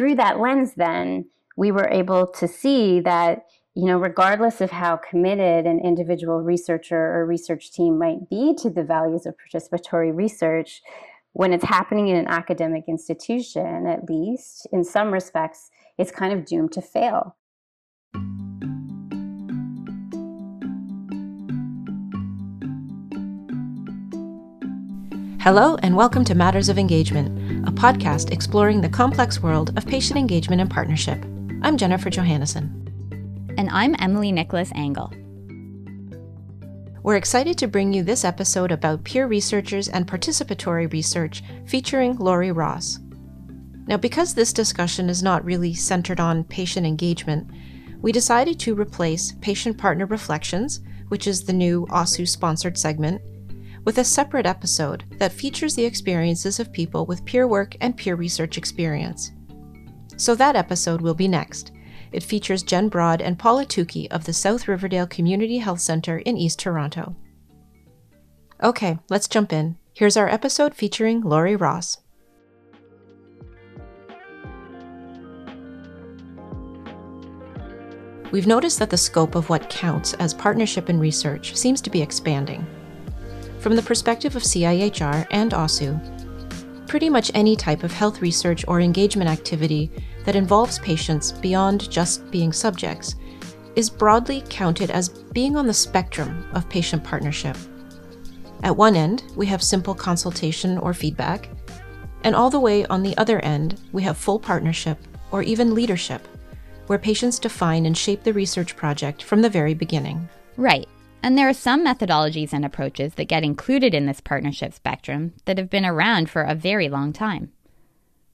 through that lens, then we were able to see that you know, regardless of how committed an individual researcher or research team might be to the values of participatory research, when it's happening in an academic institution, at least in some respects, it's kind of doomed to fail. Hello, and welcome to Matters of Engagement, a podcast exploring the complex world of patient engagement and partnership. I'm Jennifer Johannesen. And I'm Emily Nicholas Angl. We're excited to bring you this episode about peer researchers and participatory research featuring Lori Ross. Now, because this discussion is not really centered on patient engagement, we decided to replace Patient Partner Reflections, which is the new OSSU sponsored segment, with a separate episode that features the experiences of people with peer work and peer research experience. So that episode will be next. It features Jen Broad and Paula Tukey of the South Riverdale Community Health Center in East Toronto. Okay, let's jump in. Here's our episode featuring Lori Ross. We've noticed that the scope of what counts as partnership in research seems to be expanding. From the perspective of CIHR and OSSU, pretty much any type of health research or engagement activity that involves patients beyond just being subjects is broadly counted as being on the spectrum of patient partnership. At one end, we have simple consultation or feedback, and all the way on the other end, we have full partnership or even leadership, where patients define and shape the research project from the very beginning. Right. And there are some methodologies and approaches that get included in this partnership spectrum that have been around for a very long time.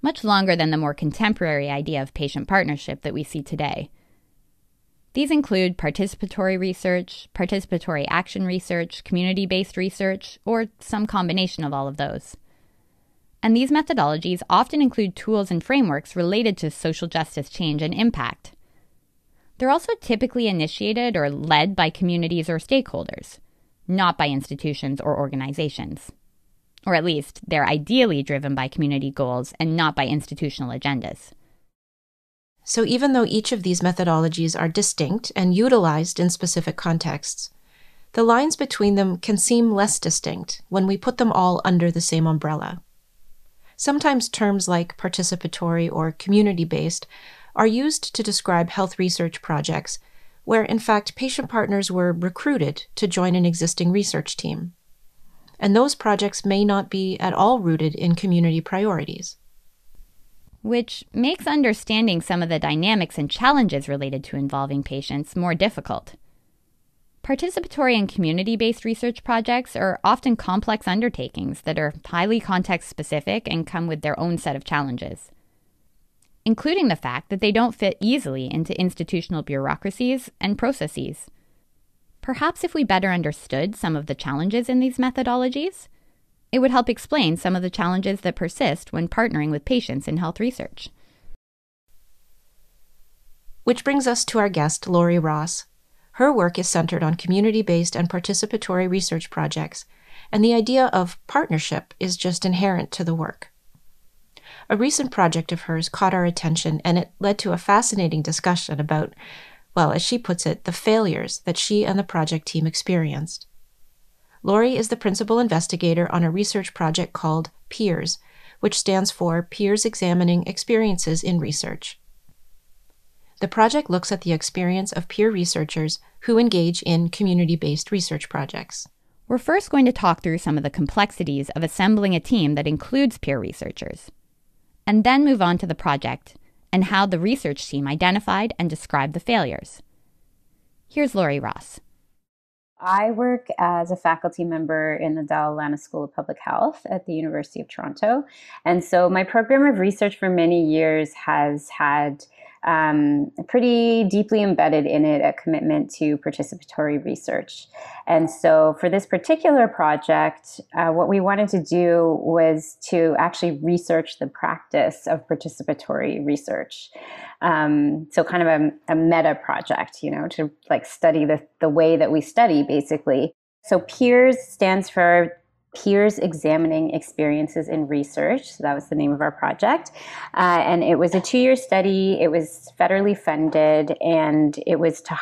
Much longer than the more contemporary idea of patient partnership that we see today. These include participatory research, participatory action research, community based research, or some combination of all of those. And these methodologies often include tools and frameworks related to social justice change and impact, they're also typically initiated or led by communities or stakeholders, not by institutions or organizations. Or at least, they're ideally driven by community goals and not by institutional agendas. So, even though each of these methodologies are distinct and utilized in specific contexts, the lines between them can seem less distinct when we put them all under the same umbrella. Sometimes terms like participatory or community based are used to describe health research projects where, in fact, patient partners were recruited to join an existing research team. And those projects may not be at all rooted in community priorities. Which makes understanding some of the dynamics and challenges related to involving patients more difficult. Participatory and community based research projects are often complex undertakings that are highly context specific and come with their own set of challenges including the fact that they don't fit easily into institutional bureaucracies and processes. Perhaps if we better understood some of the challenges in these methodologies, it would help explain some of the challenges that persist when partnering with patients in health research. Which brings us to our guest, Lori Ross. Her work is centered on community based and participatory research projects, and the idea of partnership is just inherent to the work. A recent project of hers caught our attention, and it led to a fascinating discussion about, well, as she puts it, the failures that she and the project team experienced. Lori is the principal investigator on a research project called PEERS, which stands for Peers Examining Experiences in Research. The project looks at the experience of peer researchers who engage in community based research projects. We're first going to talk through some of the complexities of assembling a team that includes peer researchers and then move on to the project and how the research team identified and described the failures. Here's Lori Ross. I work as a faculty member in the Lana School of Public Health at the University of Toronto. And so my program of research for many years has had um, pretty deeply embedded in it a commitment to participatory research. And so, for this particular project, uh, what we wanted to do was to actually research the practice of participatory research. Um, so, kind of a, a meta project, you know, to like study the, the way that we study basically. So, PEERS stands for Peers Examining Experiences in Research. So that was the name of our project. Uh, and it was a two year study, it was federally funded, and it was to,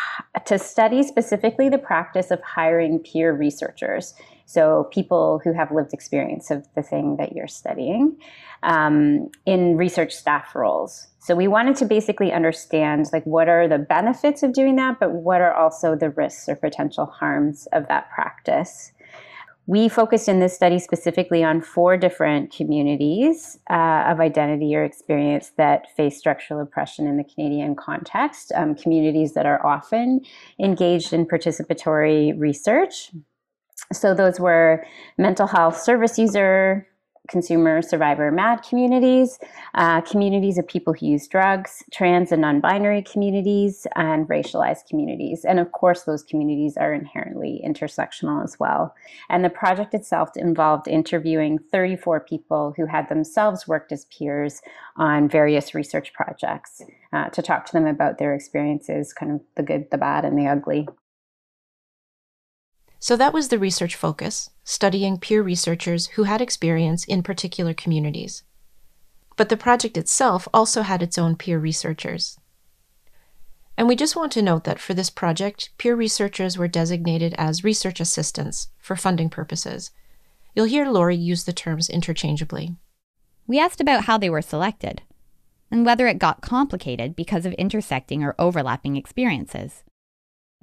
to study specifically the practice of hiring peer researchers. So, people who have lived experience of the thing that you're studying um, in research staff roles. So, we wanted to basically understand like what are the benefits of doing that, but what are also the risks or potential harms of that practice. We focused in this study specifically on four different communities uh, of identity or experience that face structural oppression in the Canadian context, um, communities that are often engaged in participatory research. So, those were mental health service user, consumer survivor mad communities, uh, communities of people who use drugs, trans and non binary communities, and racialized communities. And of course, those communities are inherently intersectional as well. And the project itself involved interviewing 34 people who had themselves worked as peers on various research projects uh, to talk to them about their experiences, kind of the good, the bad, and the ugly. So that was the research focus, studying peer researchers who had experience in particular communities. But the project itself also had its own peer researchers. And we just want to note that for this project, peer researchers were designated as research assistants for funding purposes. You'll hear Lori use the terms interchangeably. We asked about how they were selected and whether it got complicated because of intersecting or overlapping experiences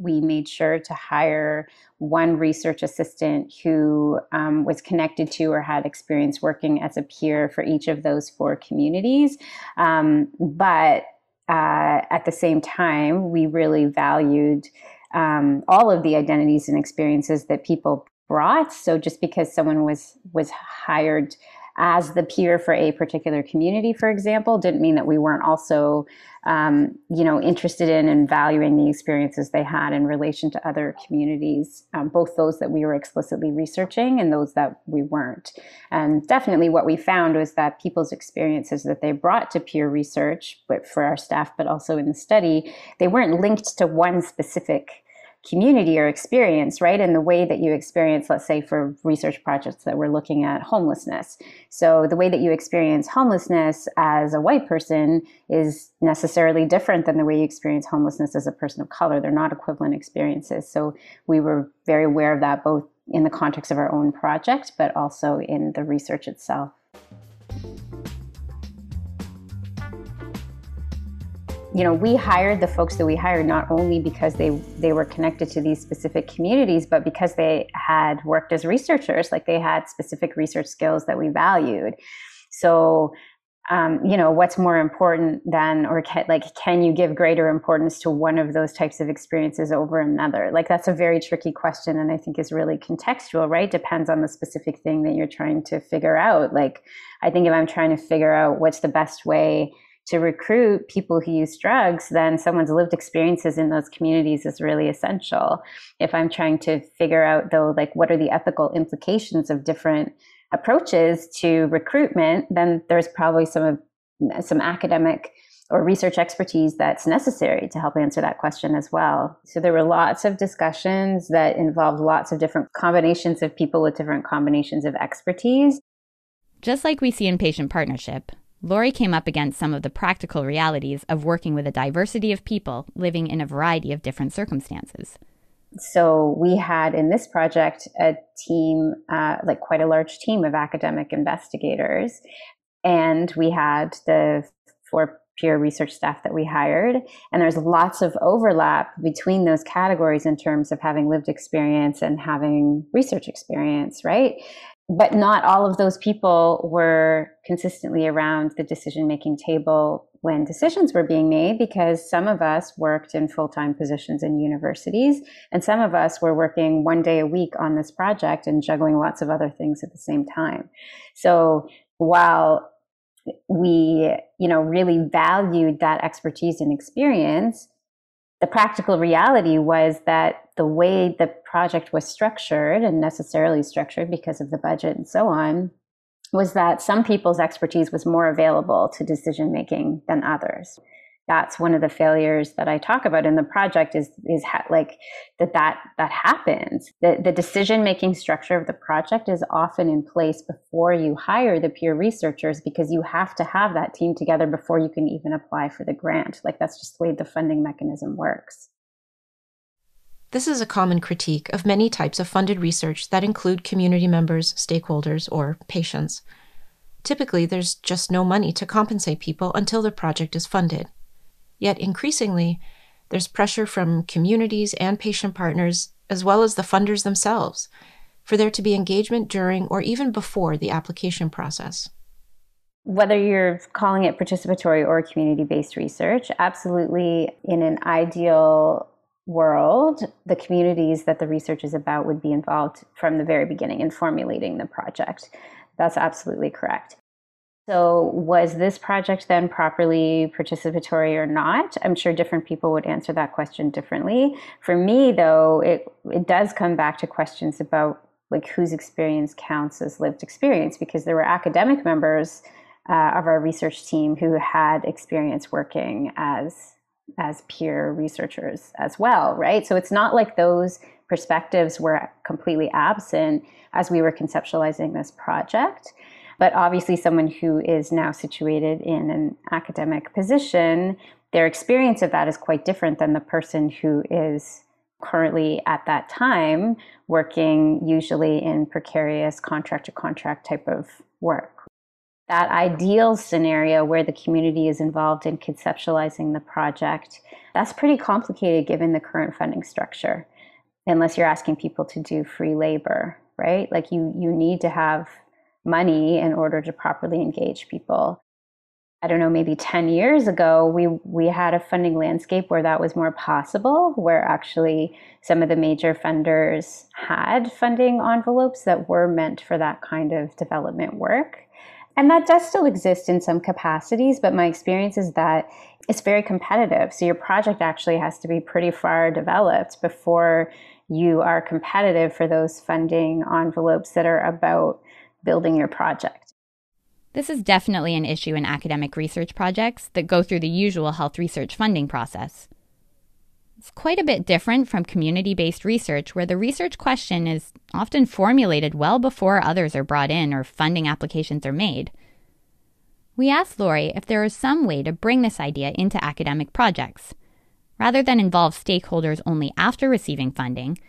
we made sure to hire one research assistant who um, was connected to or had experience working as a peer for each of those four communities. Um, but uh, at the same time, we really valued um, all of the identities and experiences that people brought. So just because someone was was hired as the peer for a particular community, for example, didn't mean that we weren't also, um, you know, interested in and valuing the experiences they had in relation to other communities, um, both those that we were explicitly researching and those that we weren't. And definitely, what we found was that people's experiences that they brought to peer research, but for our staff, but also in the study, they weren't linked to one specific community or experience, right? And the way that you experience, let's say for research projects that we're looking at homelessness. So the way that you experience homelessness as a white person is necessarily different than the way you experience homelessness as a person of color. They're not equivalent experiences. So we were very aware of that both in the context of our own project, but also in the research itself. You know, we hired the folks that we hired not only because they they were connected to these specific communities, but because they had worked as researchers, like they had specific research skills that we valued. So, um, you know, what's more important than, or can, like, can you give greater importance to one of those types of experiences over another? Like, that's a very tricky question, and I think is really contextual, right? Depends on the specific thing that you're trying to figure out. Like, I think if I'm trying to figure out what's the best way to recruit people who use drugs, then someone's lived experiences in those communities is really essential. If I'm trying to figure out, though, like what are the ethical implications of different approaches to recruitment, then there's probably some of some academic or research expertise that's necessary to help answer that question as well. So there were lots of discussions that involved lots of different combinations of people with different combinations of expertise. Just like we see in patient partnership, Lori came up against some of the practical realities of working with a diversity of people living in a variety of different circumstances. So we had in this project a team, uh, like quite a large team of academic investigators, and we had the four peer research staff that we hired. And there's lots of overlap between those categories in terms of having lived experience and having research experience, right? But not all of those people were consistently around the decision making table when decisions were being made because some of us worked in full time positions in universities and some of us were working one day a week on this project and juggling lots of other things at the same time. So while we, you know, really valued that expertise and experience, the practical reality was that the way the project was structured and necessarily structured because of the budget and so on was that some people's expertise was more available to decision making than others. that's one of the failures that I talk about in the project is is ha- like that that that happens. The the decision making structure of the project is often in place before you hire the peer researchers because you have to have that team together before you can even apply for the grant. Like that's just the way the funding mechanism works. This is a common critique of many types of funded research that include community members, stakeholders, or patients. Typically, there's just no money to compensate people until the project is funded. Yet increasingly, there's pressure from communities and patient partners, as well as the funders themselves, for there to be engagement during or even before the application process. Whether you're calling it participatory or community based research, absolutely in an ideal world, the communities that the research is about would be involved from the very beginning in formulating the project. That's absolutely correct. So, was this project then properly participatory or not? I'm sure different people would answer that question differently. For me, though, it, it does come back to questions about like whose experience counts as lived experience because there were academic members uh, of our research team who had experience working as as peer researchers as well, right? So it's not like those perspectives were completely absent as we were conceptualizing this project. But obviously, someone who is now situated in an academic position, their experience of that is quite different than the person who is currently at that time working usually in precarious contract to contract type of work. That ideal scenario where the community is involved in conceptualizing the project, that's pretty complicated given the current funding structure, unless you're asking people to do free labor, right? Like you, you need to have money in order to properly engage people. I don't know, maybe 10 years ago, we, we had a funding landscape where that was more possible, where actually some of the major funders had funding envelopes that were meant for that kind of development work. And that does still exist in some capacities, but my experience is that it's very competitive. So your project actually has to be pretty far developed before you are competitive for those funding envelopes that are about building your project. This is definitely an issue in academic research projects that go through the usual health research funding process. It's quite a bit different from community based research, where the research question is often formulated well before others are brought in or funding applications are made. We asked Lori if there is some way to bring this idea into academic projects. Rather than involve stakeholders only after receiving funding,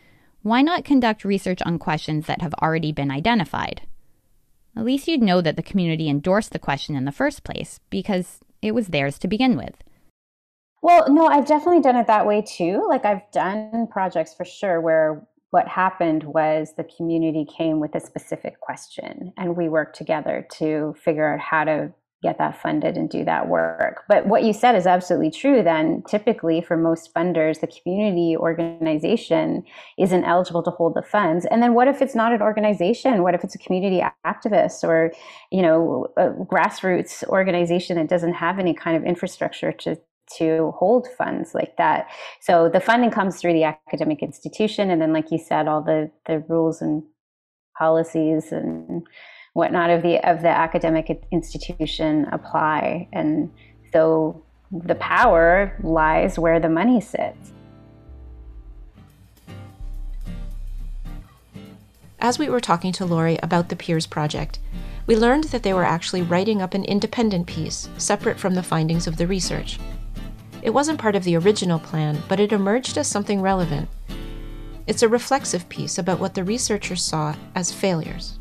why not conduct research on questions that have already been identified? At least you'd know that the community endorsed the question in the first place because it was theirs to begin with. Well, no, I've definitely done it that way too. Like I've done projects for sure where what happened was the community came with a specific question and we worked together to figure out how to get that funded and do that work. But what you said is absolutely true. Then, typically, for most funders, the community organization isn't eligible to hold the funds. And then, what if it's not an organization? What if it's a community activist or, you know, a grassroots organization that doesn't have any kind of infrastructure to to hold funds like that. So the funding comes through the academic institution, and then, like you said, all the the rules and policies and whatnot of the of the academic institution apply and so the power lies where the money sits As we were talking to Lori about the Peers Project, we learned that they were actually writing up an independent piece, separate from the findings of the research. It wasn't part of the original plan, but it emerged as something relevant. It's a reflexive piece about what the researchers saw as failures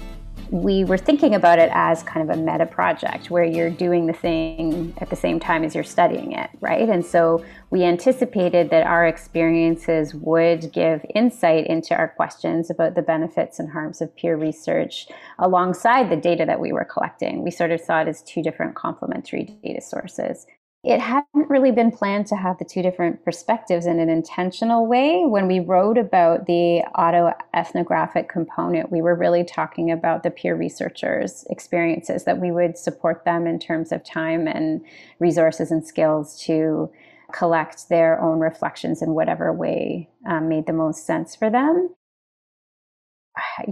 we were thinking about it as kind of a meta project where you're doing the thing at the same time as you're studying it, right? And so we anticipated that our experiences would give insight into our questions about the benefits and harms of peer research alongside the data that we were collecting. We sort of saw it as two different complementary data sources it hadn't really been planned to have the two different perspectives in an intentional way. When we wrote about the autoethnographic component, we were really talking about the peer researchers' experiences, that we would support them in terms of time and resources and skills to collect their own reflections in whatever way um, made the most sense for them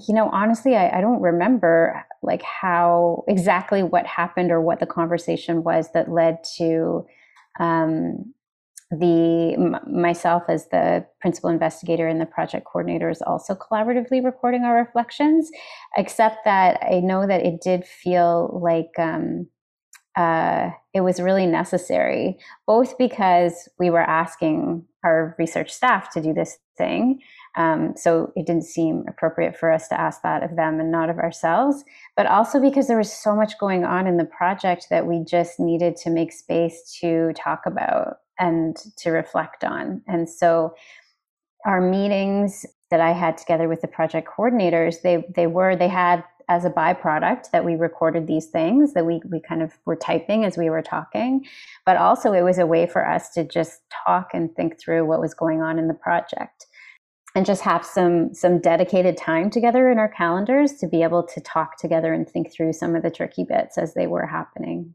you know honestly I, I, don't remember like how exactly what happened or what the conversation was that led to Um, the m- myself as the principal investigator and the project coordinator is also collaboratively recording our reflections except that i know that it did feel like um, uh, it was really necessary both because we were asking our research staff to do this thing um, so it didn't seem appropriate for us to ask that of them and not of ourselves but also because there was so much going on in the project that we just needed to make space to talk about and to reflect on. And so our meetings that I had together with the project coordinators, they they were they had as a byproduct that we recorded these things that we we kind of were typing as we were talking, but also it was a way for us to just talk and think through what was going on in the project and just have some some dedicated time together in our calendars to be able to talk together and think through some of the tricky bits as they were happening.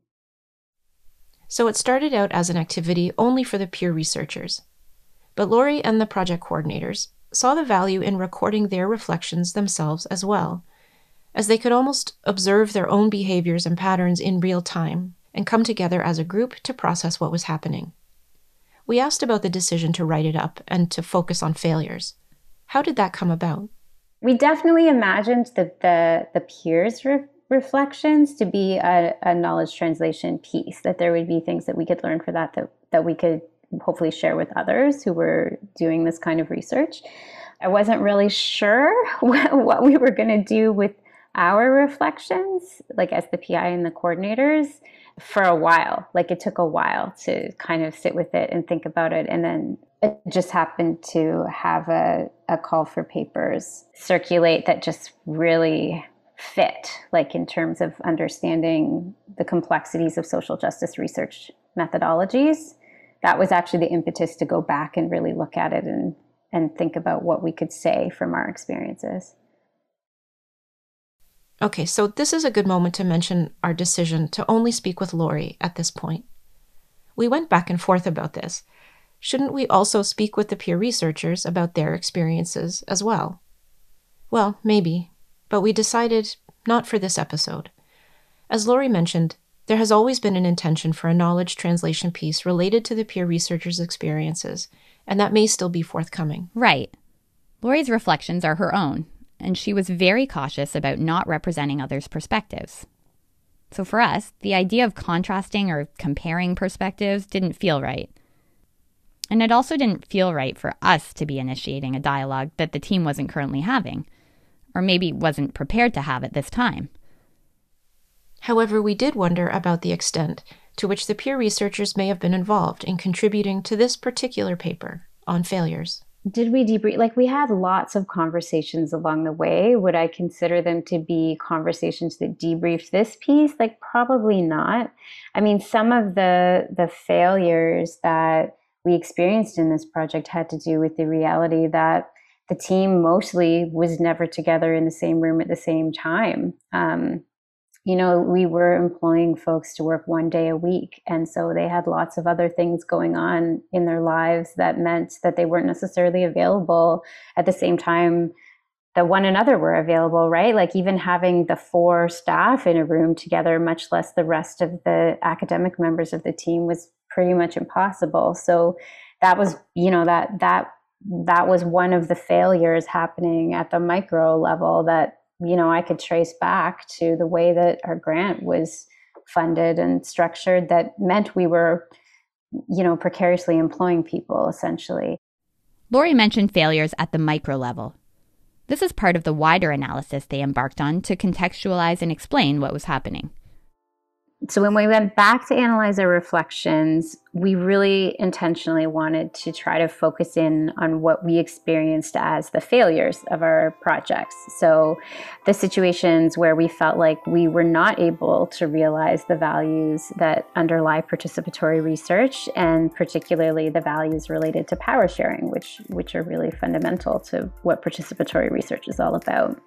So it started out as an activity only for the peer researchers. But Lori and the project coordinators saw the value in recording their reflections themselves as well, as they could almost observe their own behaviors and patterns in real time and come together as a group to process what was happening. We asked about the decision to write it up and to focus on failures. How did that come about? We definitely imagined the, the peers re- reflections to be a, a, knowledge translation piece that there would be things that we could learn for that, that that we could hopefully share with others who were doing this kind of research i wasn't really sure what, what we were going to do with our reflections like as the pi and the coordinators for a while like it took a while to kind of sit with it and think about it and then just happened to have a, a call for papers circulate that just really fit, like in terms of understanding the complexities of social justice research methodologies. That was actually the impetus to go back and really look at it and, and think about what we could say from our experiences. Okay, so this is a good moment to mention our decision to only speak with Lori at this point. We went back and forth about this. Shouldn't we also speak with the peer researchers about their experiences as well? Well, maybe, but we decided not for this episode. As Lori mentioned, there has always been an intention for a knowledge translation piece related to the peer researcher's experiences, and that may still be forthcoming. Right. Lori's reflections are her own, and she was very cautious about not representing others' perspectives. So for us, the idea of contrasting or comparing perspectives didn't feel right. And it also didn't feel right for us to be initiating a dialogue that the team wasn't currently having or maybe wasn't prepared to have at this time. However, we did wonder about the extent to which the peer researchers may have been involved in contributing to this particular paper on failures. Did we debrief? Like, we had lots of conversations along the way. Would I consider them to be conversations that debriefed this piece? Like, probably not. I mean, some of the the failures that we experienced in this project had to do with the reality that the team mostly was never together in the same room at the same time. Um, you know, we were employing folks to work one day a week. And so they had lots of other things going on in their lives that meant that they weren't necessarily available at the same time that one another were available, right? Like even having the four staff in a room together, much less the rest of the academic members of the team, was pretty much impossible. So that was, you know, that that that was one of the failures happening at the micro level that you know I could trace back to the way that our grant was funded and structured that meant we were you know precariously employing people essentially. Lori mentioned failures at the micro level. This is part of the wider analysis they embarked on to contextualize and explain what was happening so when we went back to analyze our reflections, we really intentionally wanted to try to focus in on what we experienced as the failures of our projects. So the situations where we felt like we were not able to realize the values that underlie participatory research and particularly the values related to power sharing, which which are really fundamental to what participatory research is all about.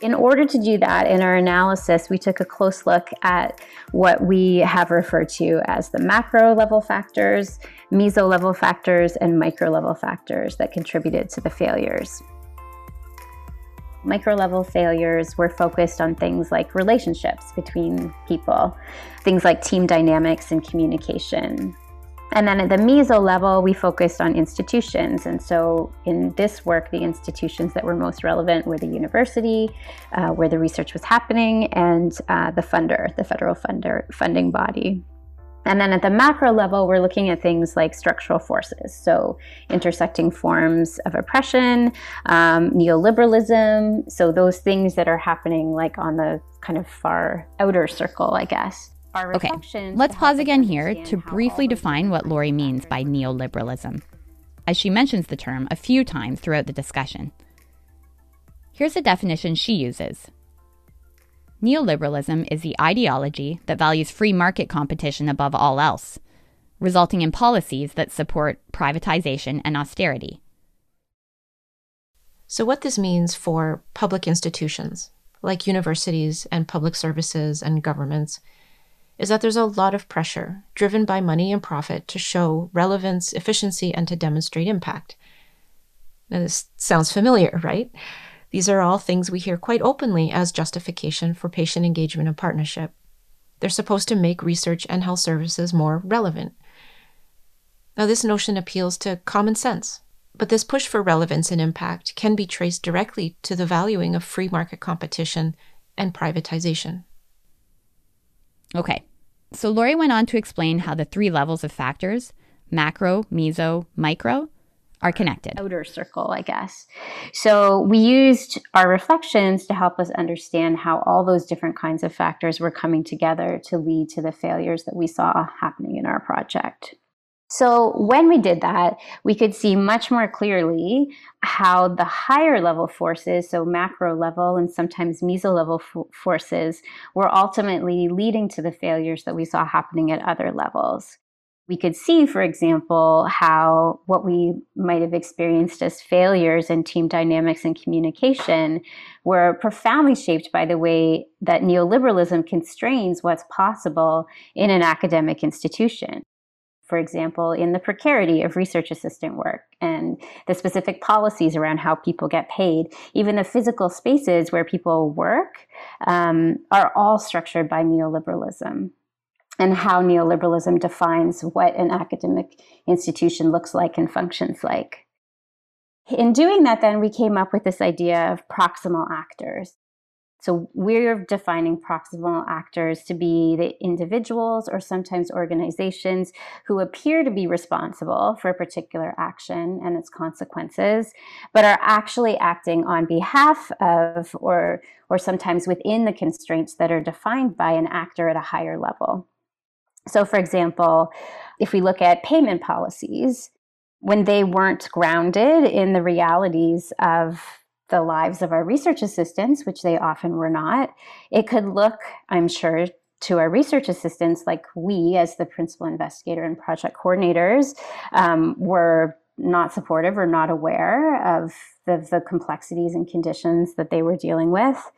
In order to do that, in our analysis, we took a close look at what we have referred to as the macro level factors, meso level factors, and micro level factors that contributed to the failures. Micro level failures were focused on things like relationships between people, things like team dynamics and communication, And then at the meso level, we focused on institutions. And so in this work, the institutions that were most relevant were the university, uh, where the research was happening, and uh, the funder, the federal funder, funding body. And then at the macro level, we're looking at things like structural forces, so intersecting forms of oppression, um, neoliberalism, so those things that are happening like on the kind of far outer circle, I guess. Okay, let's pause again here to briefly define what Lori means by neoliberalism, as she mentions the term a few times throughout the discussion. Here's a definition she uses Neoliberalism is the ideology that values free market competition above all else, resulting in policies that support privatization and austerity. So, what this means for public institutions, like universities and public services and governments, is that there's a lot of pressure driven by money and profit to show relevance, efficiency, and to demonstrate impact. Now, this sounds familiar, right? These are all things we hear quite openly as justification for patient engagement and partnership. They're supposed to make research and health services more relevant. Now, this notion appeals to common sense, but this push for relevance and impact can be traced directly to the valuing of free market competition and privatization. Okay, so Lori went on to explain how the three levels of factors macro, meso, micro are connected. Outer circle, I guess. So we used our reflections to help us understand how all those different kinds of factors were coming together to lead to the failures that we saw happening in our project. So when we did that, we could see much more clearly how the higher level forces, so macro level and sometimes meso level forces, were ultimately leading to the failures that we saw happening at other levels we could see, for example, how what we might have experienced as failures in team dynamics and communication were profoundly shaped by the way that neoliberalism constrains what's possible in an academic institution. For example, in the precarity of research assistant work and the specific policies around how people get paid, even the physical spaces where people work um, are all structured by neoliberalism and how neoliberalism defines what an academic institution looks like and functions like. In doing that, then we came up with this idea of proximal actors. So we're defining proximal actors to be the individuals or sometimes organizations who appear to be responsible for a particular action and its consequences, but are actually acting on behalf of or, or sometimes within the constraints that are defined by an actor at a higher level. So, for example, if we look at payment policies, when they weren't grounded in the realities of the lives of our research assistants, which they often were not, it could look, I'm sure, to our research assistants like we, as the principal investigator and project coordinators, um, were not supportive or not aware of the, the complexities and conditions that they were dealing with.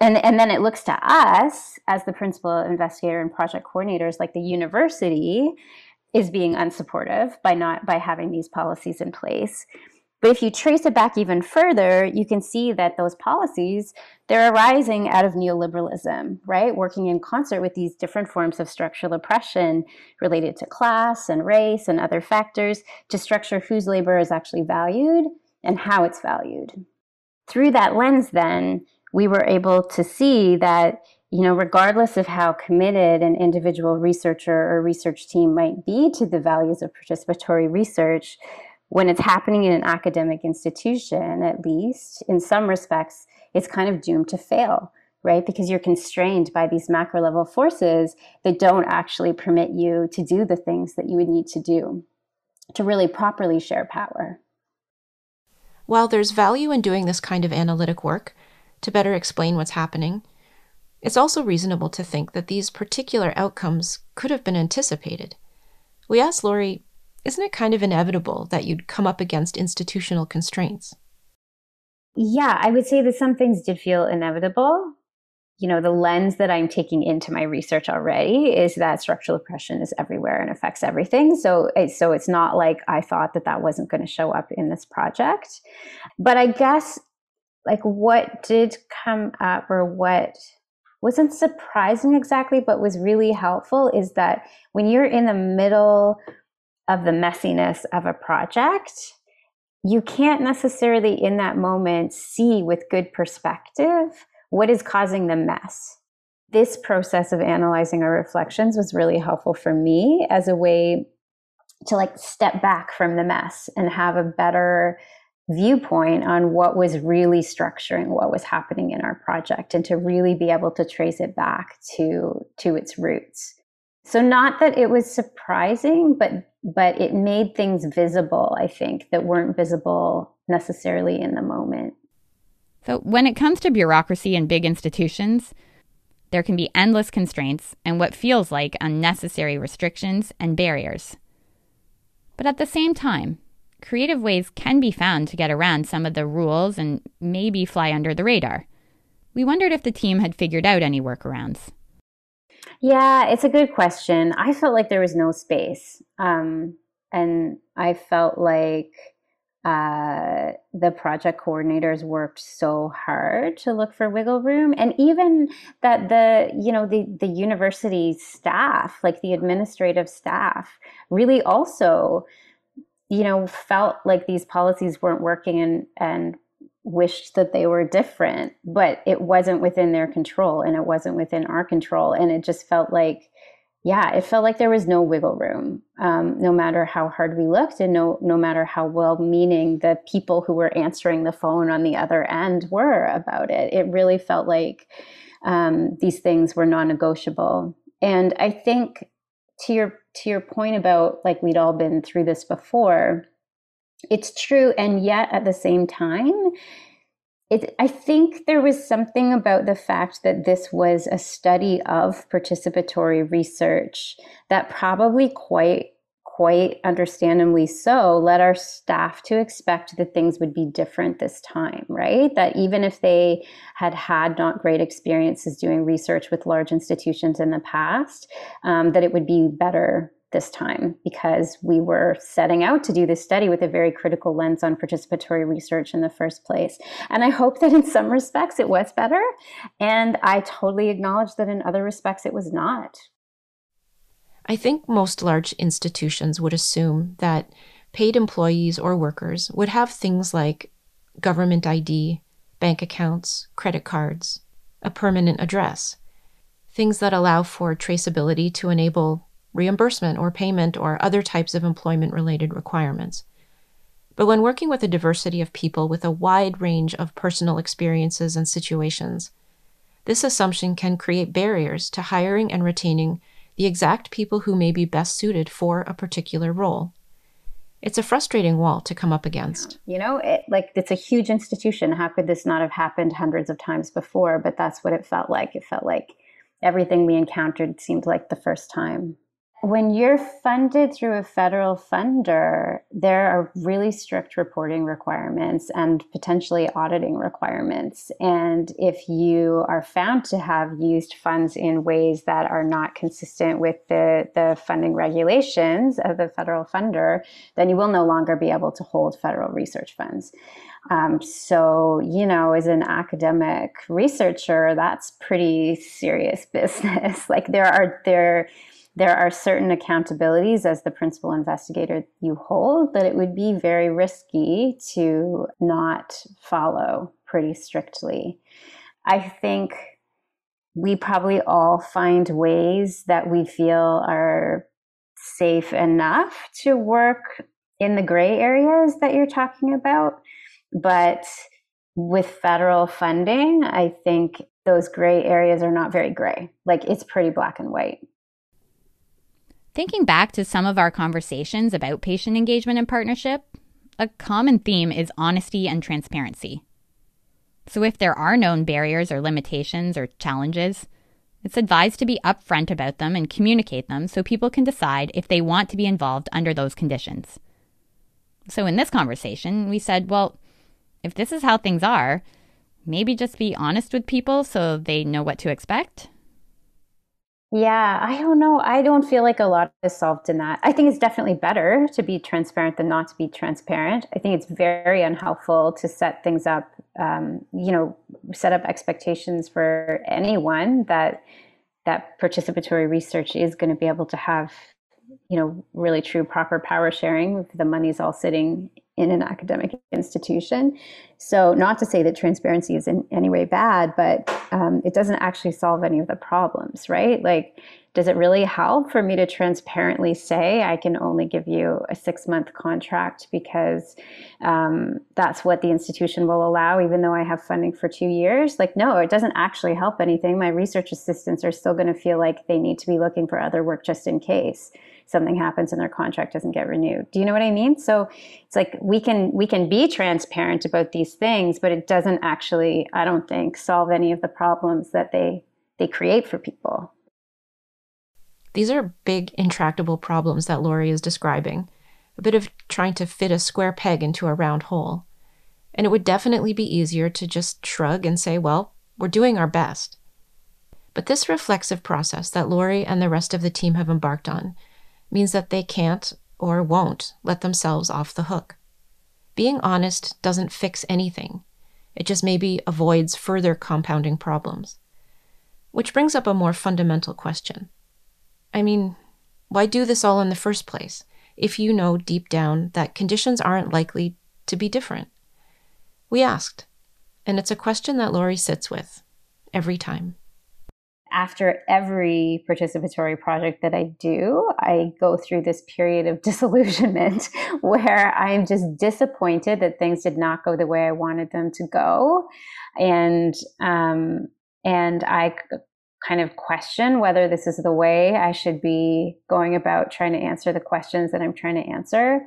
And, and then it looks to us as the principal investigator and project coordinators, like the university is being unsupportive by not by having these policies in place. But if you trace it back even further, you can see that those policies, they're arising out of neoliberalism, right? Working in concert with these different forms of structural oppression related to class and race and other factors to structure whose labor is actually valued and how it's valued. Through that lens, then, we were able to see that, you know, regardless of how committed an individual researcher or research team might be to the values of participatory research, when it's happening in an academic institution, at least in some respects, it's kind of doomed to fail, right? Because you're constrained by these macro level forces that don't actually permit you to do the things that you would need to do to really properly share power. While there's value in doing this kind of analytic work to better explain what's happening, it's also reasonable to think that these particular outcomes could have been anticipated. We asked Lori isn't it kind of inevitable that you'd come up against institutional constraints? Yeah, I would say that some things did feel inevitable. You know, the lens that I'm taking into my research already is that structural oppression is everywhere and affects everything. So, so it's not like I thought that that wasn't going to show up in this project. But I guess, like, what did come up or what wasn't surprising exactly, but was really helpful is that when you're in the middle of the messiness of a project, you can't necessarily in that moment see with good perspective what is causing the mess. This process of analyzing our reflections was really helpful for me as a way to like step back from the mess and have a better viewpoint on what was really structuring what was happening in our project and to really be able to trace it back to to its roots so not that it was surprising but but it made things visible i think that weren't visible necessarily in the moment so when it comes to bureaucracy and big institutions there can be endless constraints and what feels like unnecessary restrictions and barriers but at the same time creative ways can be found to get around some of the rules and maybe fly under the radar. We wondered if the team had figured out any workarounds. Yeah, it's a good question. I felt like there was no space. Um, and I felt like uh, the project coordinators worked so hard to look for wiggle room and even that the you know the the university staff like the administrative staff really also you know, felt like these policies weren't working and, and wished that they were different, but it wasn't within their control and it wasn't within our control. And it just felt like, yeah, it felt like there was no wiggle room, um, no matter how hard we looked and no, no matter how well meaning the people who were answering the phone on the other end were about it. It really felt like um, these things were non negotiable. And I think to your to your point about like we'd all been through this before it's true and yet at the same time it, I think there was something about the fact that this was a study of participatory research that probably quite quite understandably so, led our staff to expect that things would be different this time, right? That even if they had had not great experiences doing research with large institutions in the past, um, that it would be better this time because we were setting out to do this study with a very critical lens on participatory research in the first place. And I hope that in some respects it was better. And I totally acknowledge that in other respects it was not. I think most large institutions would assume that paid employees or workers would have things like government ID, bank accounts, credit cards, a permanent address, things that allow for traceability to enable reimbursement or payment or other types of employment related requirements. But when working with a diversity of people with a wide range of personal experiences and situations, this assumption can create barriers to hiring and retaining the exact people who may be best suited for a particular role. It's a frustrating wall to come up against. You know, it, like it's a huge institution. How could this not have happened hundreds of times before? But that's what it felt like. It felt like everything we encountered seemed like the first time. When you're funded through a federal funder, there are really strict reporting requirements and potentially auditing requirements. And if you are found to have used funds in ways that are not consistent with the, the funding regulations of the federal funder, then you will no longer be able to hold federal research funds. Um, so, you know, as an academic researcher, that's pretty serious business. like there are there there are certain accountabilities as the principal investigator you hold that it would be very risky to not follow pretty strictly. I think we probably all find ways that we feel are safe enough to work in the gray areas that you're talking about. But with federal funding, I think those gray areas are not very gray. Like it's pretty black and white. Thinking back to some of our conversations about patient engagement and partnership, a common theme is honesty and transparency. So, if there are known barriers or limitations or challenges, it's advised to be upfront about them and communicate them so people can decide if they want to be involved under those conditions. So, in this conversation, we said, well, if this is how things are, maybe just be honest with people so they know what to expect yeah, I don't know. I don't feel like a lot is solved in that. I think it's definitely better to be transparent than not to be transparent. I think it's very unhelpful to set things up, um, you know, set up expectations for anyone that that participatory research is going to be able to have you know, really true proper power sharing. The money's all sitting in an academic institution. So, not to say that transparency is in any way bad, but um, it doesn't actually solve any of the problems, right? Like, does it really help for me to transparently say I can only give you a six month contract because um, that's what the institution will allow, even though I have funding for two years? Like, no, it doesn't actually help anything. My research assistants are still going to feel like they need to be looking for other work just in case something happens and their contract doesn't get renewed. Do you know what I mean? So it's like we can we can be transparent about these things, but it doesn't actually, I don't think, solve any of the problems that they they create for people. These are big, intractable problems that Lori is describing, a bit of trying to fit a square peg into a round hole. And it would definitely be easier to just shrug and say, well, we're doing our best. But this reflexive process that Lori and the rest of the team have embarked on means that they can't or won't let themselves off the hook. Being honest doesn't fix anything, it just maybe avoids further compounding problems. Which brings up a more fundamental question. I mean, why do this all in the first place if you know deep down that conditions aren't likely to be different? We asked, and it's a question that Lori sits with every time after every participatory project that I do, I go through this period of disillusionment where I'm just disappointed that things did not go the way I wanted them to go, and um, and I kind of question whether this is the way I should be going about trying to answer the questions that I'm trying to answer.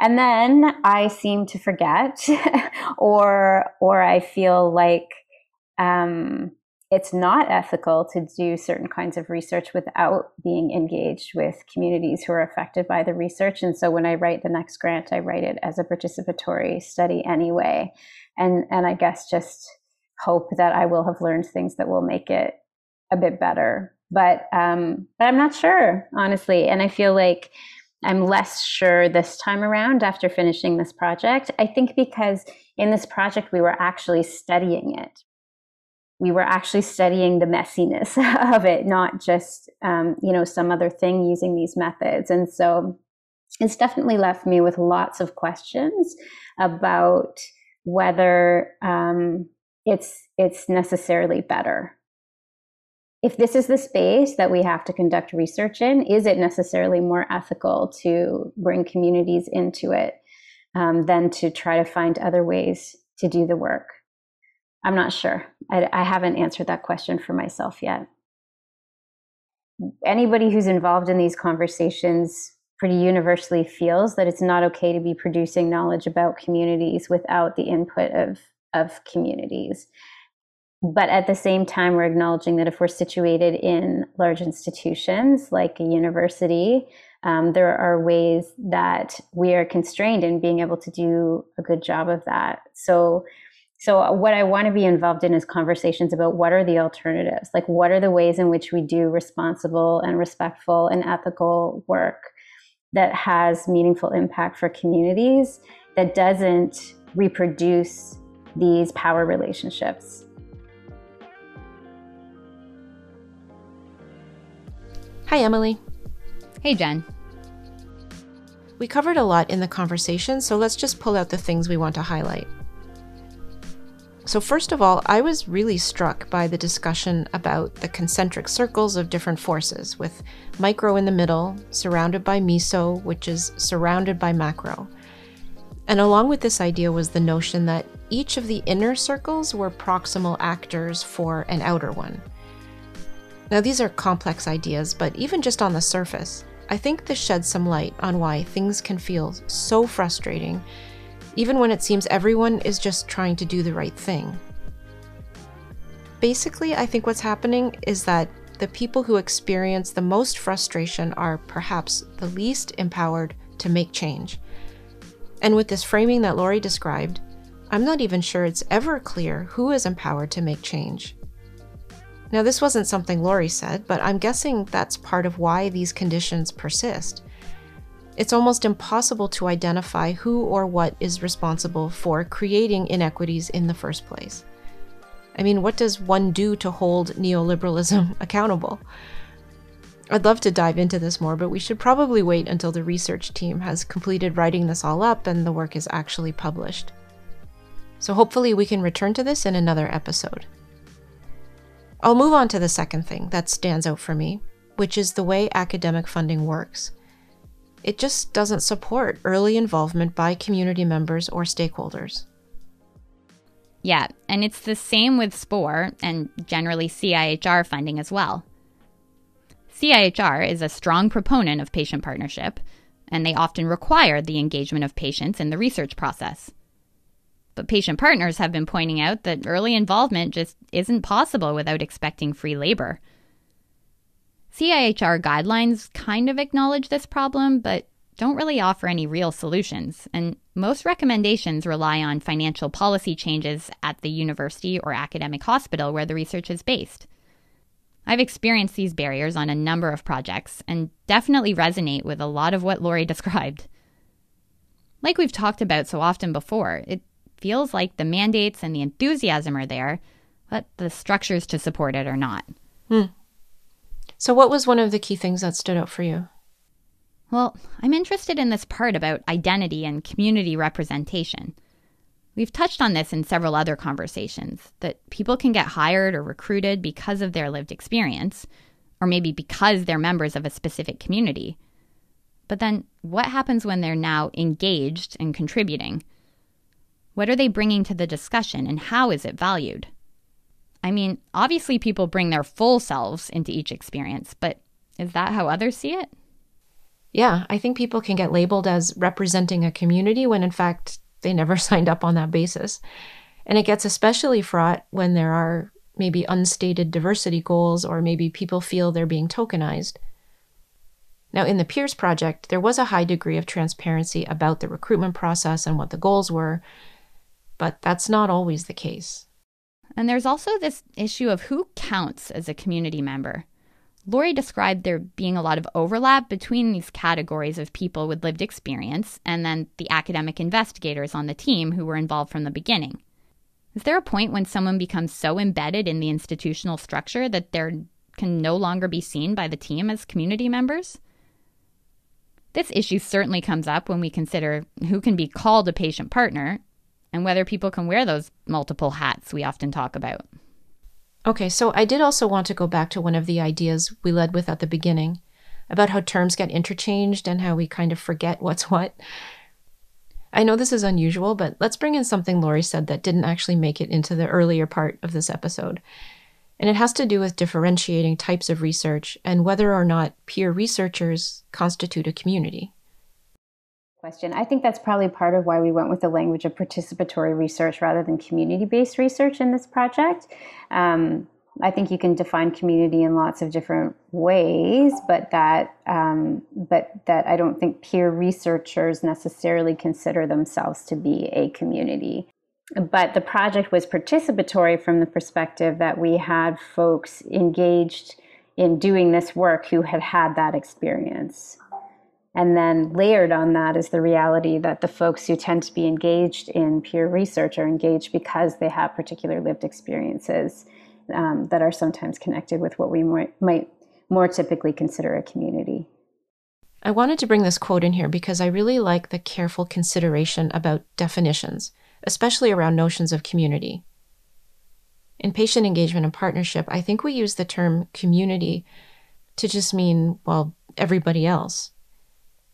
And then I seem to forget, or or I feel like um, it's not ethical to do certain kinds of research without being engaged with communities who are affected by the research. And so when I write the next grant, I write it as a participatory study anyway. And, and I guess just hope that I will have learned things that will make it a bit better. But, um, but I'm not sure, honestly. And I feel like I'm less sure this time around after finishing this project. I think because in this project, we were actually studying it we were actually studying the messiness of it, not just um, you know some other thing using these methods. And so it's definitely left me with lots of questions about whether um, it's it's necessarily better. If this is the space that we have to conduct research in, is it necessarily more ethical to bring communities into it um, than to try to find other ways to do the work? I'm not sure. I, I haven't answered that question for myself yet. Anybody who's involved in these conversations pretty universally feels that it's not okay to be producing knowledge about communities without the input of, of communities. But at the same time, we're acknowledging that if we're situated in large institutions like a university, um, there are ways that we are constrained in being able to do a good job of that. So so uh, what I want to be involved in is conversations about what are the alternatives? Like what are the ways in which we do responsible and respectful and ethical work that has meaningful impact for communities that doesn't reproduce these power relationships. Hi, Emily. Hey, Jen. We covered a lot in the conversation, so let's just pull out the things we want to highlight. So, first of all, I was really struck by the discussion about the concentric circles of different forces, with micro in the middle, surrounded by meso, which is surrounded by macro. And along with this idea was the notion that each of the inner circles were proximal actors for an outer one. Now, these are complex ideas, but even just on the surface, I think this sheds some light on why things can feel so frustrating even when it seems everyone is just trying to do the right thing. Basically, I think what's happening is that the people who experience the most frustration are perhaps the least empowered to make change. And with this framing that Lori described, I'm not even sure it's ever clear who is empowered to make change. Now, this wasn't something Lori said, but I'm guessing that's part of why these conditions persist it's almost impossible to identify who or what is responsible for creating inequities in the first place. I mean, what does one do to hold neoliberalism accountable? I'd love to dive into this more, but we should probably wait until the research team has completed writing this all up and the work is actually published. So hopefully we can return to this in another episode. I'll move on to the second thing that stands out for me, which is the way academic funding works. It just doesn't support early involvement by community members or stakeholders. Yeah, and it's the same with SPOR and generally CIHR funding as well. CIHR is a strong proponent of patient partnership, and they often require the engagement of patients in the research process. But patient partners have been pointing out that early involvement just isn't possible without expecting free labor. CIHR guidelines kind of acknowledge this problem, but don't really offer any real solutions, and most recommendations rely on financial policy changes at the university or academic hospital where the research is based. I've experienced these barriers on a number of projects and definitely resonate with a lot of what Lori described. Like we've talked about so often before, it feels like the mandates and the enthusiasm are there, but the structures to support it are not. Hmm. So, what was one of the key things that stood out for you? Well, I'm interested in this part about identity and community representation. We've touched on this in several other conversations that people can get hired or recruited because of their lived experience, or maybe because they're members of a specific community. But then, what happens when they're now engaged and contributing? What are they bringing to the discussion, and how is it valued? I mean, obviously, people bring their full selves into each experience, but is that how others see it? Yeah, I think people can get labeled as representing a community when in fact they never signed up on that basis. And it gets especially fraught when there are maybe unstated diversity goals or maybe people feel they're being tokenized. Now, in the Peers Project, there was a high degree of transparency about the recruitment process and what the goals were, but that's not always the case. And there's also this issue of who counts as a community member. Lori described there being a lot of overlap between these categories of people with lived experience and then the academic investigators on the team who were involved from the beginning. Is there a point when someone becomes so embedded in the institutional structure that they can no longer be seen by the team as community members? This issue certainly comes up when we consider who can be called a patient partner and whether people can wear those multiple hats we often talk about. Okay, so I did also want to go back to one of the ideas we led with at the beginning about how terms get interchanged and how we kind of forget what's what. I know this is unusual, but let's bring in something Lori said that didn't actually make it into the earlier part of this episode. And it has to do with differentiating types of research and whether or not peer researchers constitute a community question. I think that's probably part of why we went with the language of participatory research rather than community based research in this project. Um, I think you can define community in lots of different ways, but that um, but that I don't think peer researchers necessarily consider themselves to be a community. But the project was participatory from the perspective that we had folks engaged in doing this work who had had that experience. And then layered on that is the reality that the folks who tend to be engaged in peer research are engaged because they have particular lived experiences um, that are sometimes connected with what we might, might more typically consider a community. I wanted to bring this quote in here because I really like the careful consideration about definitions, especially around notions of community. In patient engagement and partnership, I think we use the term community to just mean, well, everybody else.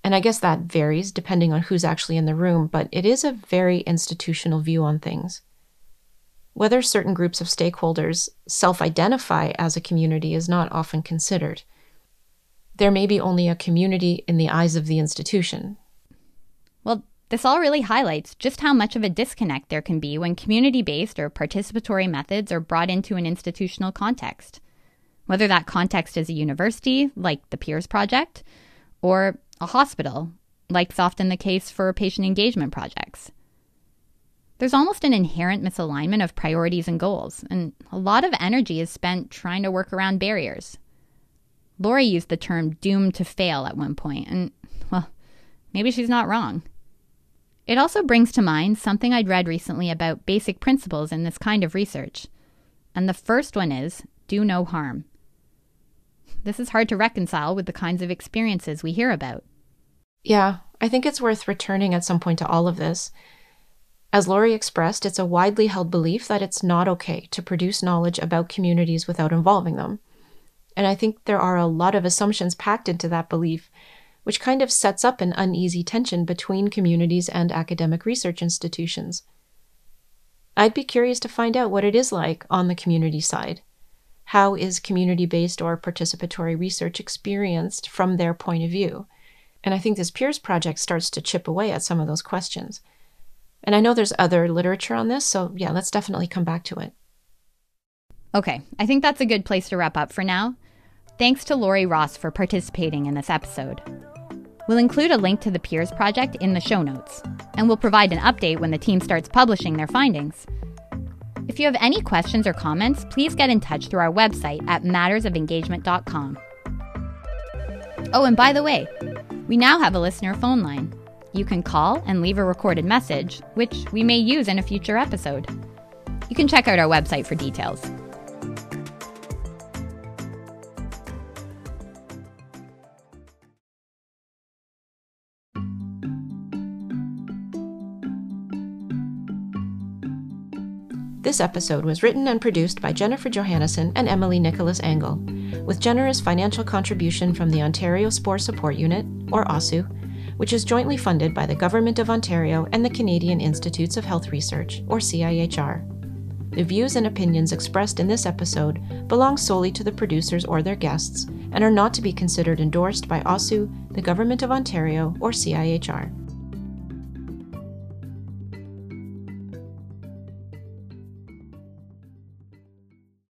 And I guess that varies depending on who's actually in the room, but it is a very institutional view on things. Whether certain groups of stakeholders self identify as a community is not often considered. There may be only a community in the eyes of the institution. Well, this all really highlights just how much of a disconnect there can be when community based or participatory methods are brought into an institutional context. Whether that context is a university, like the Peers Project, or a hospital, like's often the case for patient engagement projects. There's almost an inherent misalignment of priorities and goals, and a lot of energy is spent trying to work around barriers. Lori used the term doomed to fail at one point, and, well, maybe she's not wrong. It also brings to mind something I'd read recently about basic principles in this kind of research. And the first one is do no harm. this is hard to reconcile with the kinds of experiences we hear about. Yeah, I think it's worth returning at some point to all of this. As Lori expressed, it's a widely held belief that it's not okay to produce knowledge about communities without involving them. And I think there are a lot of assumptions packed into that belief, which kind of sets up an uneasy tension between communities and academic research institutions. I'd be curious to find out what it is like on the community side. How is community based or participatory research experienced from their point of view? And I think this Peers project starts to chip away at some of those questions. And I know there's other literature on this, so yeah, let's definitely come back to it. Okay, I think that's a good place to wrap up for now. Thanks to Lori Ross for participating in this episode. We'll include a link to the Peers project in the show notes, and we'll provide an update when the team starts publishing their findings. If you have any questions or comments, please get in touch through our website at mattersofengagement.com. Oh, and by the way, we now have a listener phone line. You can call and leave a recorded message, which we may use in a future episode. You can check out our website for details. This episode was written and produced by Jennifer Johannesen and Emily Nicholas Angl, with generous financial contribution from the Ontario SPOR Support Unit, or OSSU, which is jointly funded by the Government of Ontario and the Canadian Institutes of Health Research, or CIHR. The views and opinions expressed in this episode belong solely to the producers or their guests and are not to be considered endorsed by OSSU, the Government of Ontario, or CIHR.